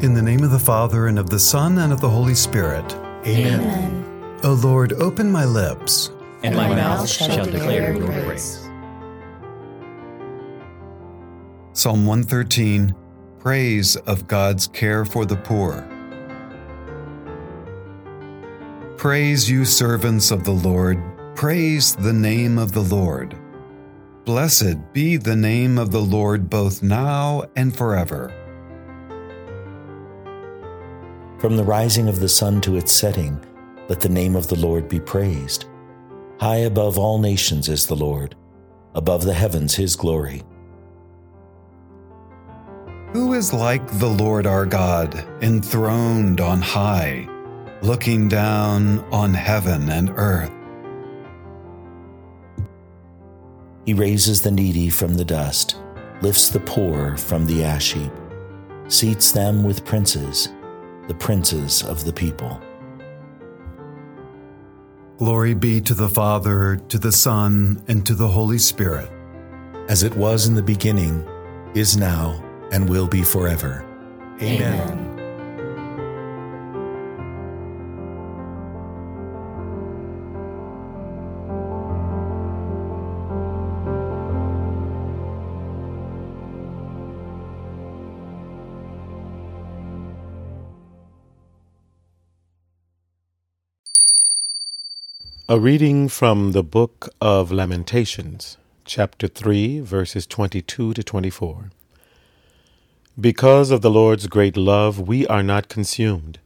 In the name of the Father, and of the Son, and of the Holy Spirit. Amen. Amen. O Lord, open my lips, And my mouth shall declare your praise. Psalm 113 Praise of God's care for the poor. Praise you, servants of the Lord. Praise the name of the Lord. Blessed be the name of the Lord both now and forever. From the rising of the sun to its setting, let the name of the Lord be praised. High above all nations is the Lord, above the heavens his glory. Who is like the Lord our God, enthroned on high, looking down on heaven and earth? He raises the needy from the dust, lifts the poor from the ash heap, seats them with princes, the princes of the people. Glory be to the Father, to the Son, and to the Holy Spirit. As it was in the beginning, is now, and will be forever. Amen. A reading from the book of Lamentations, chapter 3, verses 22 to 24. Because of the Lord's great love, we are not consumed,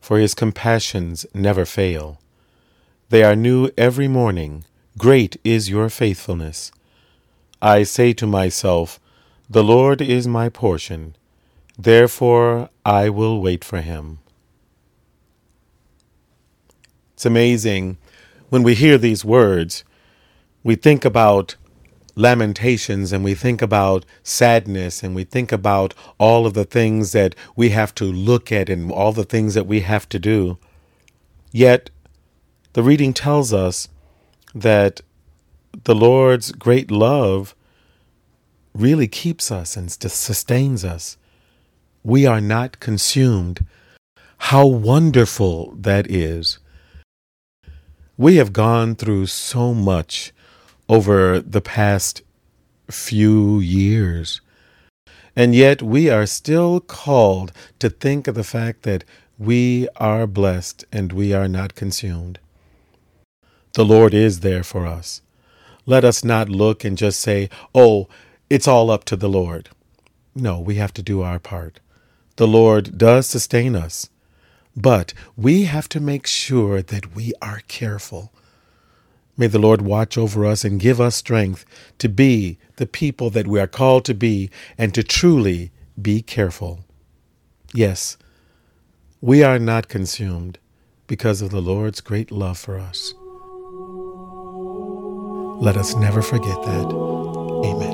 for his compassions never fail. They are new every morning. Great is your faithfulness. I say to myself, The Lord is my portion. Therefore I will wait for him. It's amazing when we hear these words, we think about lamentations and we think about sadness and we think about all of the things that we have to look at and all the things that we have to do. Yet, the reading tells us that the Lord's great love really keeps us and sustains us. We are not consumed. How wonderful that is. We have gone through so much over the past few years. And yet we are still called to think of the fact that we are blessed and we are not consumed. The Lord is there for us. Let us not look and just say, oh, it's all up to the Lord. No, we have to do our part. The Lord does sustain us. But we have to make sure that we are careful. May the Lord watch over us and give us strength to be the people that we are called to be and to truly be careful. Yes, we are not consumed because of the Lord's great love for us. Let us never forget that. Amen.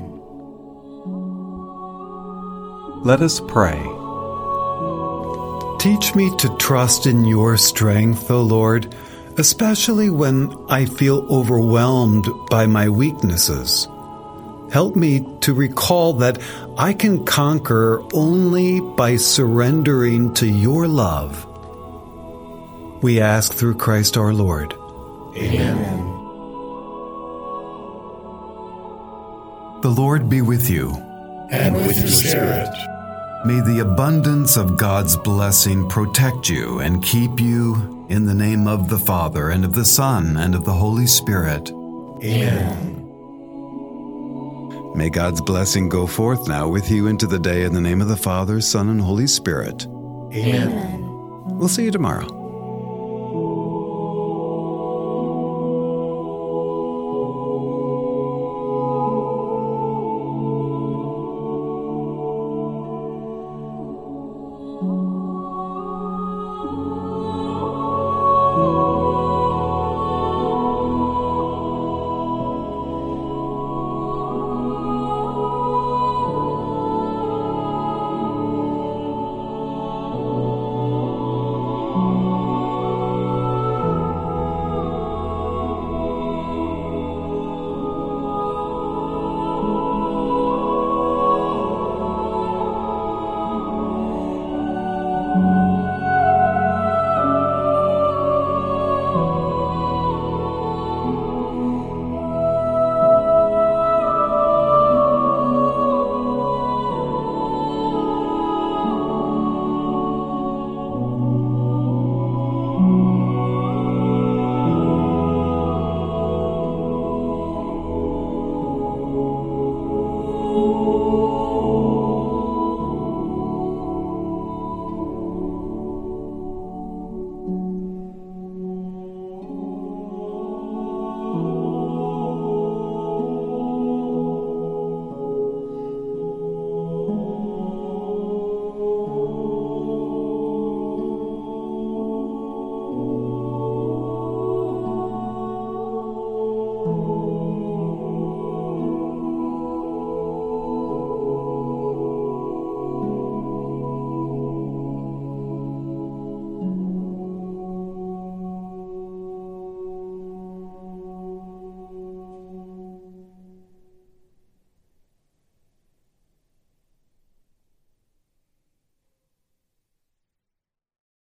Let us pray. Teach me to trust in your strength, O Lord, especially when I feel overwhelmed by my weaknesses. Help me to recall that I can conquer only by surrendering to your love. We ask through Christ our Lord. Amen. The Lord be with you. And with your spirit. May the abundance of God's blessing protect you and keep you in the name of the Father and of the Son and of the Holy Spirit. Amen. May God's blessing go forth now with you into the day in the name of the Father, Son, and Holy Spirit. Amen. We'll see you tomorrow.